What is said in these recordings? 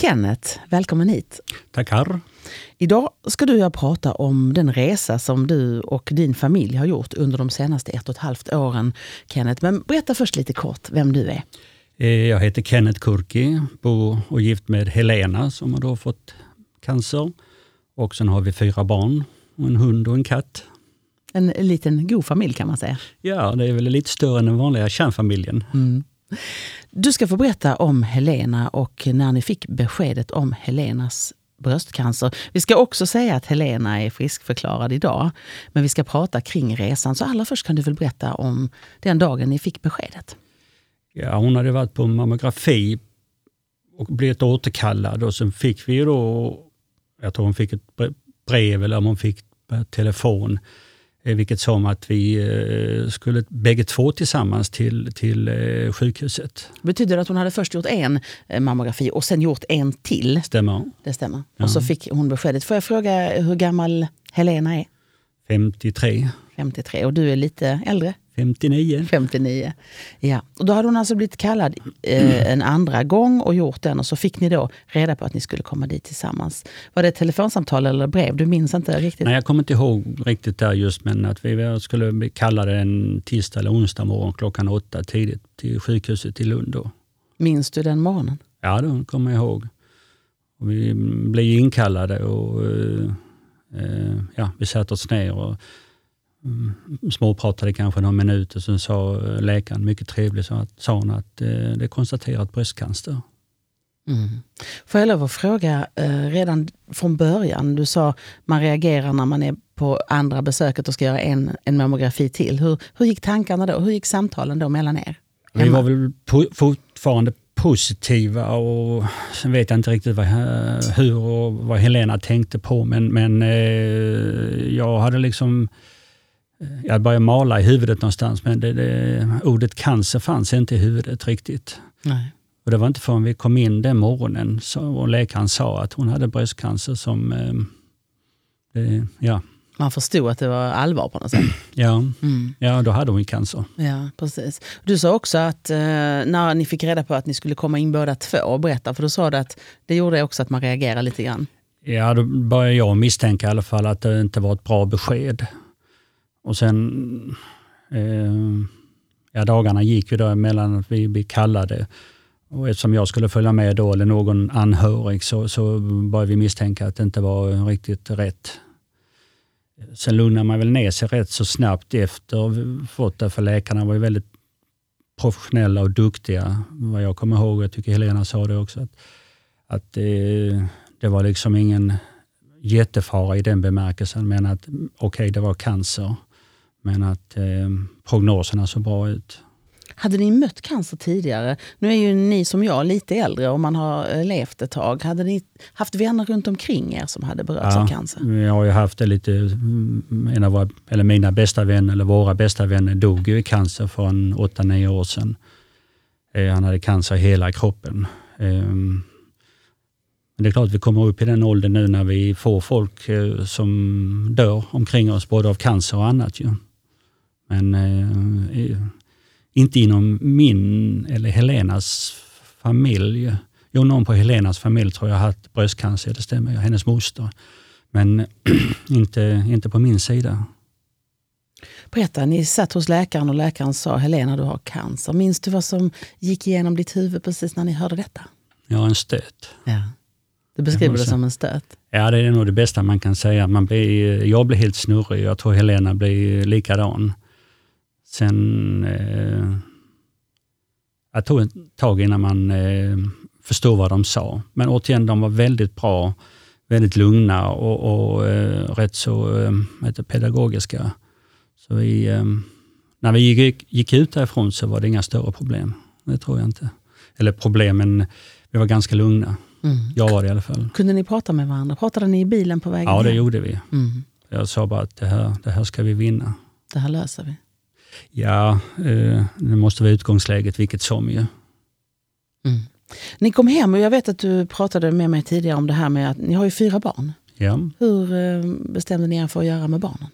Kenneth, välkommen hit. Tackar. Idag ska du och jag prata om den resa som du och din familj har gjort under de senaste ett och ett halvt åren. Kenneth, men berätta först lite kort vem du är. Eh, jag heter Kenneth Kurki, bor och gift med Helena som har då fått cancer. Och sen har vi fyra barn, en hund och en katt. En liten god familj kan man säga. Ja, det är väl lite större än den vanliga kärnfamiljen. Mm. Du ska få berätta om Helena och när ni fick beskedet om Helenas bröstcancer. Vi ska också säga att Helena är friskförklarad idag. Men vi ska prata kring resan. Så allra först kan du väl berätta om den dagen ni fick beskedet. Ja, hon hade varit på mammografi och blivit återkallad och sen fick vi då, jag tror hon fick ett brev eller om hon fick telefon Eh, vilket sa om att vi eh, skulle bägge två tillsammans till, till eh, sjukhuset. Betyder det att hon hade först gjort en mammografi och sen gjort en till? Stämmer. Det stämmer. Ja. Och så fick hon beskedet. Får jag fråga hur gammal Helena är? 53. 53 och du är lite äldre? 59. 59. Ja. Och då hade hon alltså blivit kallad eh, en andra gång och gjort den och så fick ni då reda på att ni skulle komma dit tillsammans. Var det ett telefonsamtal eller brev? Du minns inte riktigt? Nej, jag kommer inte ihåg riktigt där just men att vi skulle bli kallade en tisdag eller onsdag morgon klockan åtta tidigt till sjukhuset i Lund. Då. Minns du den morgonen? Ja, det kommer jag ihåg. Och vi blev inkallade och eh, eh ja, vi satte oss ner och Mm, småpratade kanske någon minut och sen sa läkaren mycket trevligt att, sa hon att eh, det är konstaterat bröstcancer. Mm. Får jag lov att fråga eh, redan från början, du sa man reagerar när man är på andra besöket och ska göra en, en mammografi till. Hur, hur gick tankarna då? Hur gick samtalen då mellan er? Vi var väl po fortfarande positiva och sen vet jag inte riktigt vad, hur och vad Helena tänkte på men, men eh, jag hade liksom jag började mala i huvudet någonstans, men det, det, ordet cancer fanns inte i huvudet riktigt. Nej. Och Det var inte förrän vi kom in den morgonen så, och läkaren sa att hon hade bröstcancer som... Eh, ja. Man förstod att det var allvar på något sätt? Ja, mm. ja då hade hon cancer. Ja, precis. Du sa också att eh, när ni fick reda på att ni skulle komma in båda två, berätta, för då sa du att det gjorde också att man reagerade lite grann. Ja, då började jag misstänka i alla fall att det inte var ett bra besked. Och sen, eh, ja dagarna gick ju då emellan att vi blev kallade och eftersom jag skulle följa med då, eller någon anhörig, så, så började vi misstänka att det inte var riktigt rätt. Sen lugnade man väl ner sig rätt så snabbt efter fått det, för läkarna var ju väldigt professionella och duktiga, vad jag kommer ihåg. Jag tycker Helena sa det också, att, att det, det var liksom ingen jättefara i den bemärkelsen, men att okej, okay, det var cancer. Men att eh, prognoserna såg bra ut. Hade ni mött cancer tidigare? Nu är ju ni som jag lite äldre och man har eh, levt ett tag. Hade ni haft vänner runt omkring er som hade berörts ja, av cancer? Jag har ju haft det lite, mm, en av våra, eller mina bästa vänner, eller våra bästa vänner dog ju i cancer för en 8-9 år sedan. Eh, han hade cancer i hela kroppen. Ehm, men det är klart att vi kommer upp i den åldern nu när vi får folk eh, som dör omkring oss, både av cancer och annat. Ju. Men eh, inte inom min eller Helenas familj. Jo, någon på Helenas familj tror jag har haft bröstcancer, det stämmer, hennes moster. Men inte, inte på min sida. Berätta, ni satt hos läkaren och läkaren sa Helena du har cancer. Minns du vad som gick igenom ditt huvud precis när ni hörde detta? Ja, en stöt. Ja. Du beskriver det som en stöt? Ja, det är nog det bästa man kan säga. Man blir, jag blir helt snurrig. Jag tror Helena blir likadan. Sen... Eh, jag tog ett tag innan man eh, förstod vad de sa. Men återigen, de var väldigt bra, väldigt lugna och, och eh, rätt så eh, pedagogiska. Så vi, eh, när vi gick, gick ut därifrån så var det inga större problem. Det tror jag inte. Eller problem, men vi var ganska lugna. Mm. Jag var det i alla fall. Kunde ni prata med varandra? Pratade ni i bilen på vägen Ja, det gjorde vi. Mm. Jag sa bara att det här, det här ska vi vinna. Det här löser vi. Ja, eh, det måste vara utgångsläget vilket som ju. Mm. Ni kom hem och jag vet att du pratade med mig tidigare om det här med att ni har ju fyra barn. Ja. Hur eh, bestämde ni er för att göra med barnen?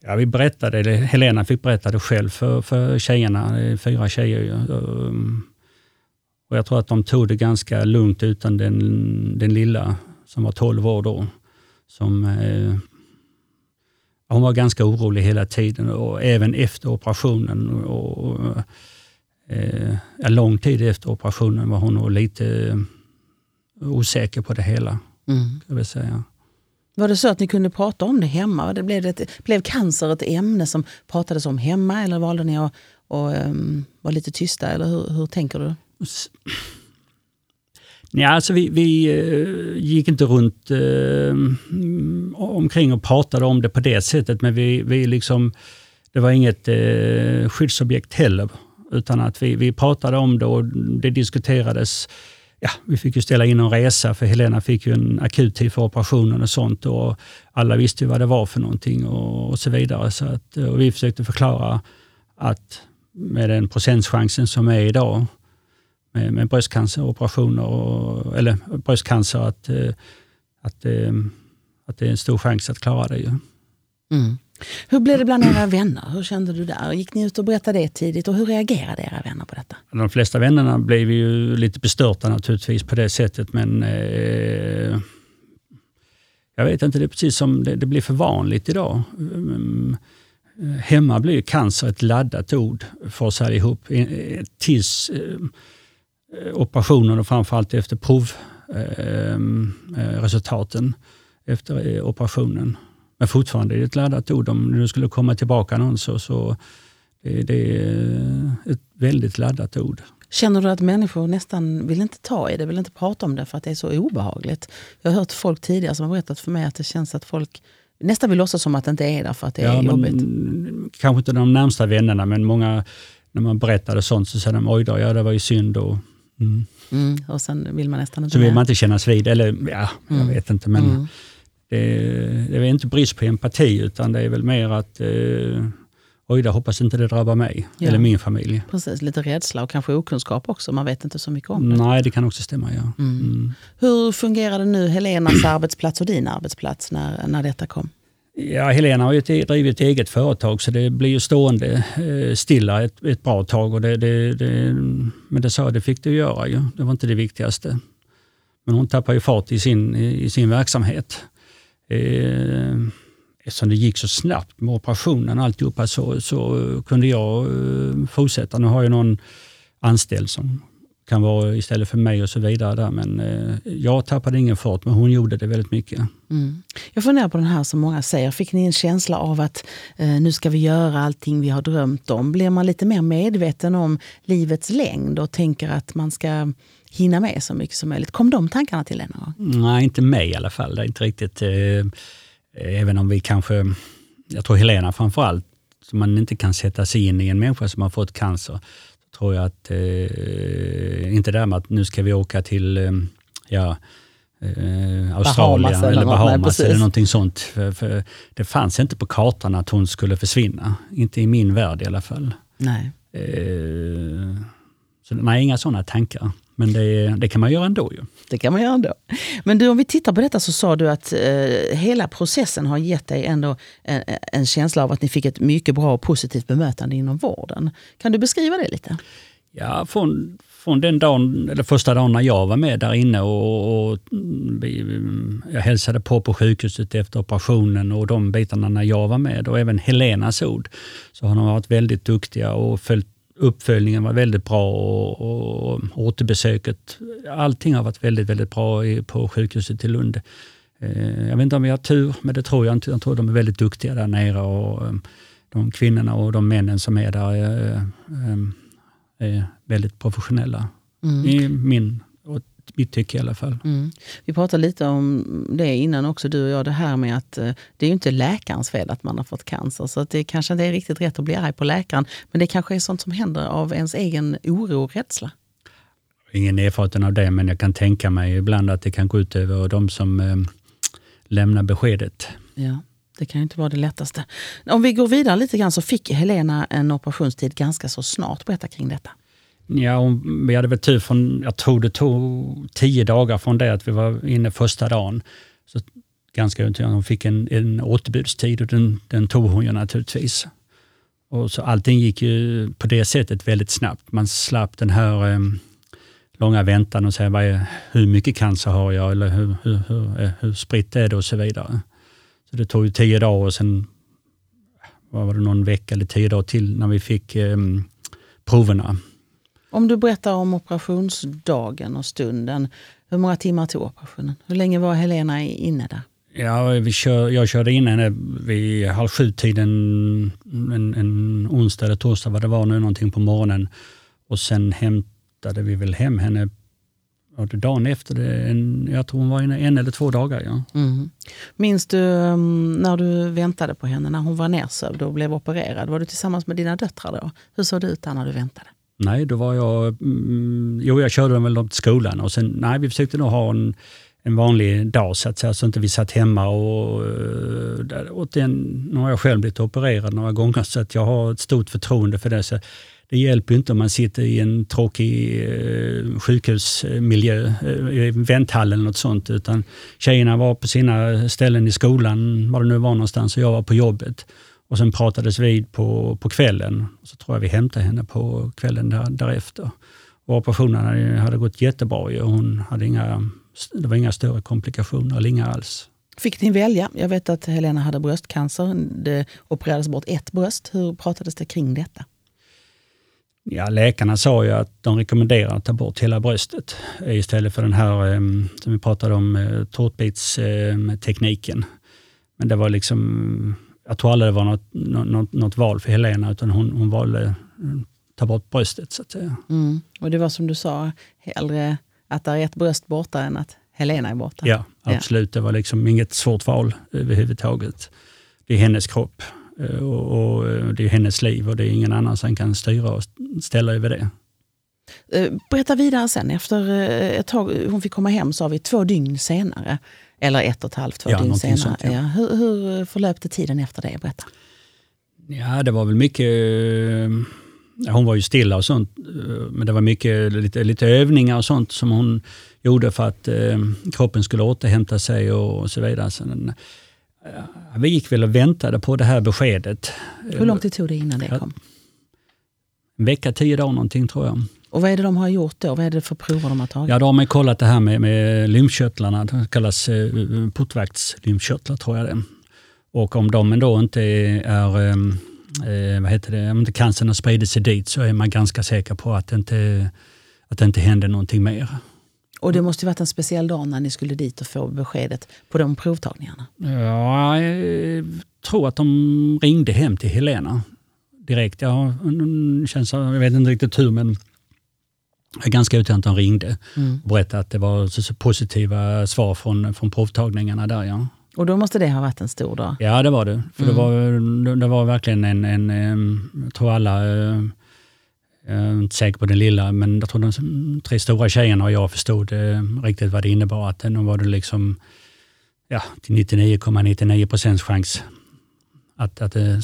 Ja, vi berättade, eller Helena fick berätta det själv för, för tjejerna, fyra tjejer. Och jag tror att de tog det ganska lugnt utan den, den lilla som var 12 år då. Som, eh, hon var ganska orolig hela tiden och även efter operationen. Och, eh, lång tid efter operationen var hon nog lite osäker på det hela. Mm. Kan jag säga. Var det så att ni kunde prata om det hemma? Det blev, det, blev cancer ett ämne som pratades om hemma eller valde ni att och, um, vara lite tysta? Eller hur, hur tänker du? Ja, alltså vi, vi eh, gick inte runt eh, omkring och pratade om det på det sättet, men vi, vi liksom, det var inget eh, skyddsobjekt heller. Utan att vi, vi pratade om det och det diskuterades ja, vi fick ju ställa in en resa för Helena fick ju en akut tid för operationen och sånt och alla visste ju vad det var för någonting och, och så vidare. Så att, och vi försökte förklara att med den procentchansen som är idag med, med bröstcanceroperationer, och, eller bröstcancer, att, att, att det är en stor chans att klara det. Ju. Mm. Hur blev det bland era vänner? Hur kände du där? Gick ni ut och berättade det tidigt och hur reagerade era vänner på detta? De flesta vännerna blev ju lite bestörta naturligtvis på det sättet men eh, jag vet inte, det är precis som det, det blir för vanligt idag. Mm, hemma blir cancer ett laddat ord för oss allihop tills eh, operationen och framförallt efter provresultaten eh, efter operationen. Men fortfarande är det ett laddat ord. Om det skulle komma tillbaka någon så, så det, det är ett väldigt laddat ord. Känner du att människor nästan vill inte ta i det, vill inte prata om det för att det är så obehagligt? Jag har hört folk tidigare som har berättat för mig att det känns att folk nästan vill låtsas som att det inte är där för att det ja, är jobbigt. Men, kanske inte de närmsta vännerna, men många, när man berättade sånt så säger de oj då, ja det var ju synd. Och, mm. Mm, och sen vill man nästan inte Så vill man inte kännas vid, eller ja, jag mm. vet inte. men mm det, det är inte brist på empati utan det är väl mer att eh, oj då, hoppas inte det drabbar mig ja. eller min familj. Precis, lite rädsla och kanske okunskap också. Man vet inte så mycket om det. Nej, det kan också stämma. Ja. Mm. Hur fungerade nu Helenas arbetsplats och din arbetsplats när, när detta kom? Ja, Helena har ju drivit ett eget företag så det blir ju stående eh, stilla ett, ett bra tag. Och det, det, det, men det sa det fick det göra ju. Det var inte det viktigaste. Men hon tappade ju fart i sin, i sin verksamhet eh, eftersom det gick så snabbt med operationen och alltihopa så, så kunde jag eh, fortsätta. Nu har jag någon anställd som kan vara istället för mig och så vidare. Där. Men eh, jag tappade ingen fart, men hon gjorde det väldigt mycket. Mm. Jag funderar på den här som många säger. Fick ni en känsla av att eh, nu ska vi göra allting vi har drömt om? Blir man lite mer medveten om livets längd och tänker att man ska hinna med så mycket som möjligt. Kom de tankarna till dig Nej, inte mig i alla fall. Det är inte riktigt, eh, även om vi kanske, jag tror Helena framförallt, som man inte kan sätta sig in i en människa som har fått cancer, tror jag att, eh, inte det med att nu ska vi åka till, eh, ja, eh, Australien Bahamas eller, Bahamas nej, eller någonting sånt. För, för det fanns inte på kartan att hon skulle försvinna. Inte i min värld i alla fall. Nej. Eh, så nej, inga sådana tankar. Men det, det, kan man göra ändå. Ju. Det kan man göra ändå. Men du, om vi tittar på detta så sa du att eh, hela processen har gett dig ändå en, en, känsla av att ni fick ett mycket bra och positivt bemötande inom vården. Kan du beskriva det lite? Ja, från, från den dagen, eller första dagen när jag var med där inne och, och vi, jag hälsade på på sjukhuset efter operationen och de bitarna när jag var med och även Helenas ord så har de varit väldigt duktiga och följt uppföljningen var väldigt bra och, och återbesöket. Allting har varit väldigt, väldigt bra i, på sjukhuset i Lund. Eh, jag vet inte om vi har tur, men det tror jag inte. Jag tror de är väldigt duktiga där nere och um, de kvinnorna och de männen som är där är, um, är väldigt professionella. Mm. I min mitt tycke i alla fall. Mm. Vi pratade lite om det innan också, du och jag, det här med att eh, det är ju inte läkarens fel att man har fått cancer. Så att det kanske inte är riktigt rätt att bli arg på läkaren. Men det kanske är sånt som händer av ens egen oro och rädsla. Ingen erfarenhet av det, men jag kan tänka mig ibland att det kan gå ut över de som eh, lämnar beskedet. Ja. Det kan ju inte vara det lättaste. Om vi går vidare lite grann så fick Helena en operationstid ganska så snart. Berätta kring detta. Ja, vi hade väl tur från, jag tror det tog tio dagar från det att vi var inne första dagen. Så ganska hon fick en, en återbudstid och den, den tog hon ju naturligtvis. Och så allting gick ju på det sättet väldigt snabbt. Man slapp den här, eh, långa väntan och säga vad är, hur mycket cancer har jag eller hur, hur, hur, eh, hur spritt är det och så vidare. Så det tog ju tio dagar och sen vad var det, någon vecka eller tio dagar till när vi fick eh, proverna. Om du berättar om operationsdagen och stunden. Hur många timmar tog operationen? Hur länge var Helena inne där? Ja, vi kör, jag körde in henne vid halv sju-tiden en, en onsdag eller torsdag vad det var nu, någonting på morgonen. Och sen hämtade vi väl hem henne ja, dagen efter. En, jag tror hon var inne en eller två dagar. Ja. Mm. Minns du um, när du väntade på henne, när hon var nersövd och blev opererad? Var du tillsammans med dina döttrar då? Hur såg det ut där när du väntade? Nej, då var jag... Mm, jo, jag körde väl till skolan och sen, nej, vi försökte nog ha en, en vanlig dag så att säga, så inte vi satt hemma och... Eh, och nu har jag själv blivit opererad några gånger så att jag har ett stort förtroende för det. Så det hjälper inte om man sitter i en tråkig eh, sjukhusmiljö, eh, i vänthallen eller något sånt, utan tjejerna var på sina ställen i skolan, var det nu var någonstans, och jag var på jobbet. Och sen pratades vid på, på kvällen. Så tror jag vi hämtade henne på kvällen där, därefter. Och operationen hade, hade gått jättebra och hon hade inga, det var inga större komplikationer, eller inga alls. Fick ni välja? Jag vet att Helena hade bröstcancer. Det opererades bort ett bröst. Hur pratades det kring detta? Ja, läkarna sa ju att de rekommenderar att ta bort hela bröstet istället för den här ehm, som vi pratade om, eh, tårtbitstekniken. Men det var liksom jag tror aldrig det var något, något, något val för Helena, utan hon, hon valde att ta bort bröstet. Så att säga. Mm. Och det var som du sa, hellre att det är ett bröst borta än att Helena är borta? Ja, absolut. Ja. Det var liksom inget svårt val överhuvudtaget. Det är hennes kropp eh, och, och eh, det är hennes liv och det är ingen annan som kan styra och ställa över det. Eh, berätta vidare sen. Efter ett tag, hon fick komma hem, sa vi, två dygn senare. Eller ett och ett halvt, två ja, dygn senare. Sånt, ja. Ja. Hur, hur förlöpte tiden efter det? Berätta. Ja, det var väl mycket... Hon var ju stilla och sånt, men det var mycket lite, lite övningar och sånt som hon gjorde för att eh, kroppen skulle återhämta sig och, och så vidare. Så den, ja, vi gick väl och väntade på det här beskedet. Hur lång tid tog det innan det kom? En vecka, tio dagar någonting tror jag. Och vad är det de har gjort då? Vad är det för prover de har tagit? Ja, då har kollat det här med, med lymfkörtlarna. Det kallas eh, portvaktslymfkörtlar tror jag det Och om de då inte är, eh, vad heter det, om inte cancern har spridit sig dit så är man ganska säker på att det inte, att det inte händer någonting mer. Och det måste ju varit en speciell dag när ni skulle dit och få beskedet på de provtagningarna? Ja, jag tror att de ringde hem till Helena direkt. Jag, känns, jag vet inte riktigt hur, men ganska ute att de ringde mm. och berättade att det var så, så positiva svar från, från provtagningarna där. Ja. Och då måste det ha varit en stor dag? Ja, det var det. För mm. det, var, det var verkligen en, en, jag tror alla, jag är inte säker på den lilla, men jag tror de tre stora tjejerna och jag förstod riktigt vad det innebar. Att nu var det liksom ja, till 99,99 procents ,99 chans att, att det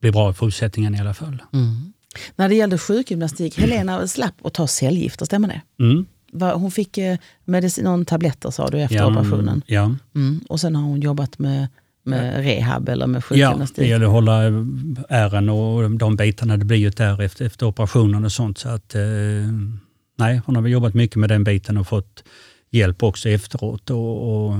blir bra i fortsättningen i alla fall. Mm. När det gällde sjukgymnastik, Helena slapp att ta cellgifter, stämmer det? Mm. Hon fick eh, medicin, någon tabletter sa du efter ja, operationen. Ja. Mm. Och sen har hon jobbat med, med rehab eller med sjukgymnastik? Ja, det gäller att hålla ärren och de bitarna. Det blir ju ärr efter, efter operationen och sånt. Så att, eh, nej, hon har jobbat mycket med den biten och fått hjälp också efteråt. Och, och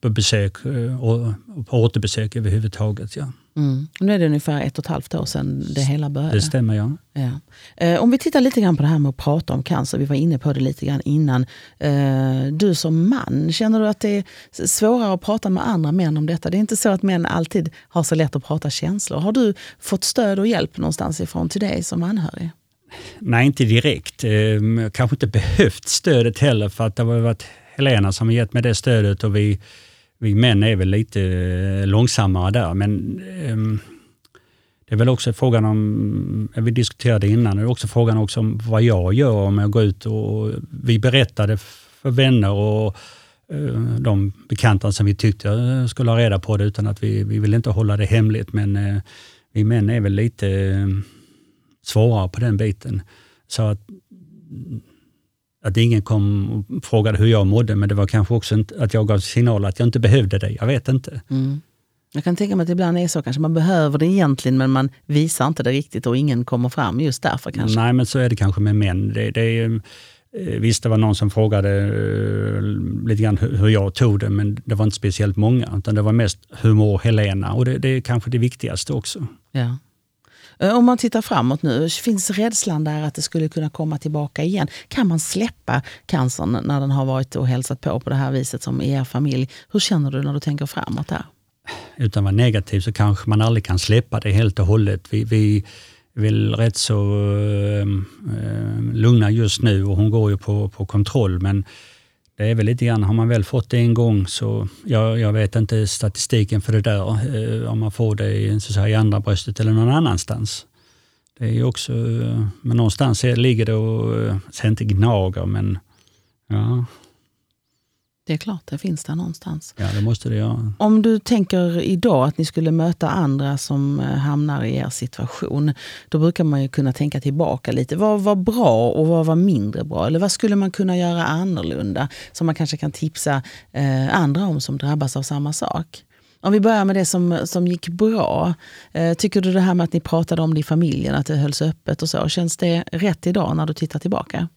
på besök och på återbesök överhuvudtaget. Ja. Mm. Nu är det ungefär ett och ett halvt år sedan det hela började. Det stämmer, ja. ja. Eh, om vi tittar lite grann på det här med att prata om cancer. Vi var inne på det lite grann innan. Eh, du som man, känner du att det är svårare att prata med andra män om detta? Det är inte så att män alltid har så lätt att prata känslor. Har du fått stöd och hjälp någonstans ifrån till dig som anhörig? Nej, inte direkt. Eh, kanske inte behövt stödet heller för att det har varit Helena som har gett mig det stödet och vi vi män är väl lite eh, långsammare där, men um, det är väl också frågan om, eh, vi diskuterade innan, det är också frågan också om vad jag gör om jag går ut och vi berättade för vänner och eh, de bekanta som vi tyckte skulle ha reda på det utan att vi, vi vill inte hålla det hemligt men vi män är väl lite svårare på den biten. Så att att ingen kom och frågade hur jag mådde, men det var kanske också att jag gav signal att jag inte behövde det. Jag vet inte. Mm. Jag kan tänka mig att det ibland är så kanske. Man behöver det egentligen men man visar inte det riktigt och ingen kommer fram just därför kanske. Nej, men så är det kanske med män. Det, det är, eh, visst, det var någon som frågade uh, lite grann hur, hur jag tog det, men det var inte speciellt många. Utan det var mest hur mår Helena? Och det, det är kanske det viktigaste också. Ja. Eh, om man tittar framåt nu, finns rädslan där att det skulle kunna komma tillbaka igen? Kan man släppa cancern när den har varit och hälsat på på det här viset som i er familj? Hur känner du när du tänker framåt där? Utan att vara negativ så kanske man aldrig kan släppa det helt och hållet. Vi, vi är väl rätt så äh, lugna just nu och hon går ju på, på kontroll. Men det är väl lite grann, har man väl fått det en gång så, jag, jag vet inte statistiken för det där, eh, om man får det i, så säga, i andra bröstet eller någon annanstans. Det är också, eh, men någonstans ligger det och, eh, sen inte gnager, men ja, det är klart, det finns där någonstans. Ja, det måste det göra. Om du tänker idag att ni skulle möta andra som eh, hamnar i er situation, då brukar man ju kunna tänka tillbaka lite. Vad var bra och vad var mindre bra? Eller vad skulle man kunna göra annorlunda som man kanske kan tipsa eh, andra om som drabbas av samma sak? Om vi börjar med det som, som gick bra. Eh, tycker du det här med att ni pratade om det i familjen, att det hölls öppet och så, känns det rätt idag när du tittar tillbaka?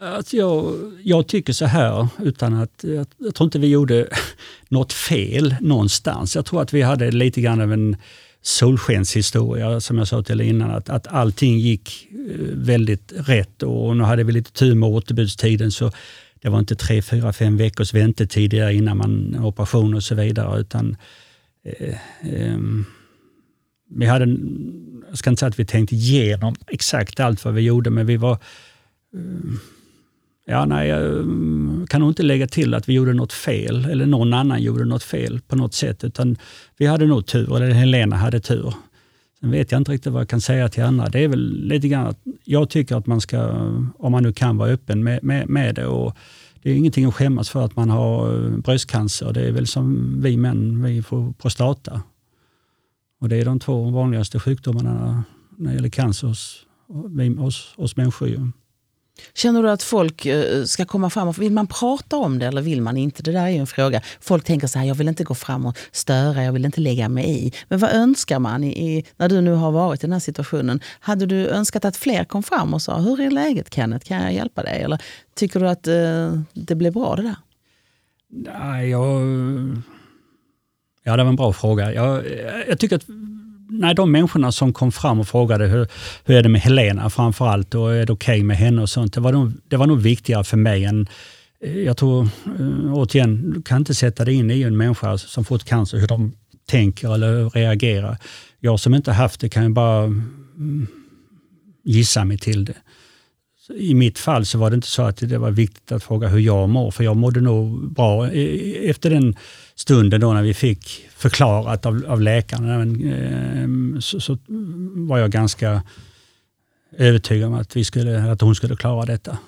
Alltså jag, jag tycker så här, utan att, jag, jag tror inte vi gjorde något fel någonstans. Jag tror att vi hade lite grann av en solskenshistoria, som jag sa till innan, att, att allting gick eh, väldigt rätt och nu hade vi lite tur med återbudstiden så det var inte tre, fyra, fem veckors väntetid innan man operation och så vidare. Utan, eh, eh, vi hade, jag ska inte säga att vi tänkte igenom exakt allt vad vi gjorde, men vi var eh, Ja, nej, jag mm, kan nog inte lägga till att vi gjorde något fel eller någon annan gjorde något fel på något sätt. Utan vi hade nog tur, eller Helena hade tur. Sen vet jag inte riktigt vad jag kan säga till andra. Det är väl lite grann att jag tycker att man ska, om man nu kan vara öppen med, med, med det. Och det är ingenting att skämmas för att man har eh, bröstcancer. Det är väl som vi män, vi får prostata. Och det är de två vanligaste sjukdomarna när det gäller cancer hos, oss människor. Känner du att folk eh, ska komma fram? Vill man prata om det eller vill man inte? Det där är ju en fråga. Folk tänker så här, jag vill inte gå fram och störa, jag vill inte lägga mig i. Men vad önskar man i, när du nu har varit i den här situationen? Hade du önskat att fler kom fram och sa, hur är läget Kenneth, kan jag hjälpa dig? Eller tycker du att eh, det blev bra det där? Nej, jag... Ja, det var en bra fråga. Jag, jag tycker att nej, de människorna som kom fram och frågade hur, hur är det med Helena framförallt och är det okej okay med henne och sånt. Det var, nog, det var nog viktigare för mig än eh, jag tror, eh, återigen, du kan inte sätta dig in i en människa som fått cancer, hur de tänker eller reagerar. Jag som inte haft det kan ju bara mm, gissa mig till det. I mitt fall så var det inte så att det var viktigt att fråga hur jag mår, för jag mådde nog bra. E, e, efter den stunden då när vi fick förklarat av, av läkaren eh, så, så, var jag ganska övertygad om att, vi skulle, att hon skulle klara detta.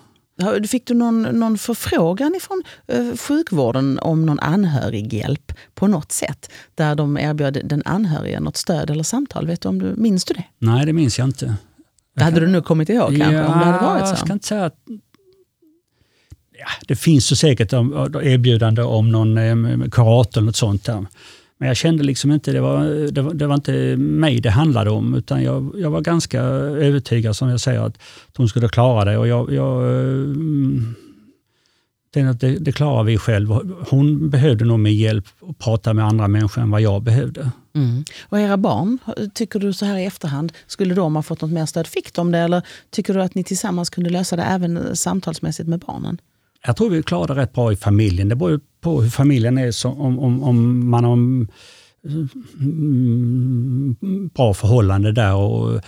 Fick du någon, någon förfrågan från eh, sjukvården om någon anhörighjälp på något sätt? Där de erbjöd den anhöriga något stöd eller samtal? Vet du om du, minns du det? Nej, det minns jag inte. Det hade du nog kommit ihåg kanske? Ja, om det hade varit så? Jag ska inte säga att ja, det finns så säkert erbjudande om någon karate kurator eller något sånt. Där. Men jag kände liksom inte, det var, det var, det var, inte mig det handlade om, utan jag, jag var ganska övertygad, som jag säger, att hon skulle klara det. Och jag, jag eh, tänkte att det, det klarar vi själv. Hon behövde nog mer hjälp att prata med andra människor än vad jag behövde. Mm. Och era barn, tycker du så här i efterhand, skulle de ha fått något mer stöd? Fick de det eller tycker du att ni tillsammans kunde lösa det även eh, samtalsmässigt med barnen? Jag tror vi klarade det rätt bra i familjen. Det beror på hur familjen är. Så om, om, om man har mm, bra förhållande där och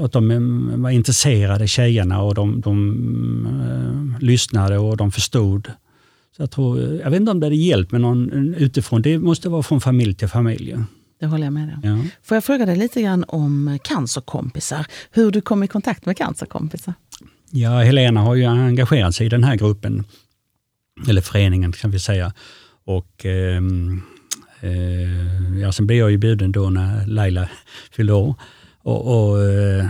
att de var intresserade, tjejerna, och de, de uh, lyssnade och de förstod. Så jag, tror, jag vet inte om det hade hjälpt med någon utifrån. Det måste vara från familj till familj. Det håller jag med dig ja. Får jag fråga dig lite grann om cancerkompisar? Hur du kom i kontakt med cancerkompisar? Ja, Helena har ju engagerat sig i den här gruppen, eller föreningen kan vi säga. Och eh, eh, ja, sen blev jag ju bjuden då när Laila fyllde år. Och, och eh,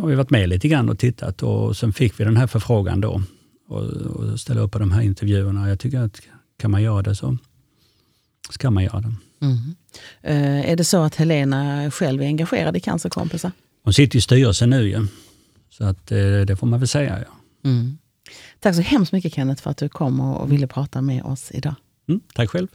har vi varit med lite grann och tittat och sen fick vi den här förfrågan då och, och ställa upp på de här intervjuerna. Jag tycker att kan man göra det så ska man göra det. Mm. Eh, är det så att Helena själv är engagerad i Cancerkompisar? Hon sitter i styrelsen nu ju. Så att, eh, det får man väl säga. Ja. Mm. Tack så hemskt mycket Kenneth för att du kom och ville prata med oss idag. Mm, tack själv.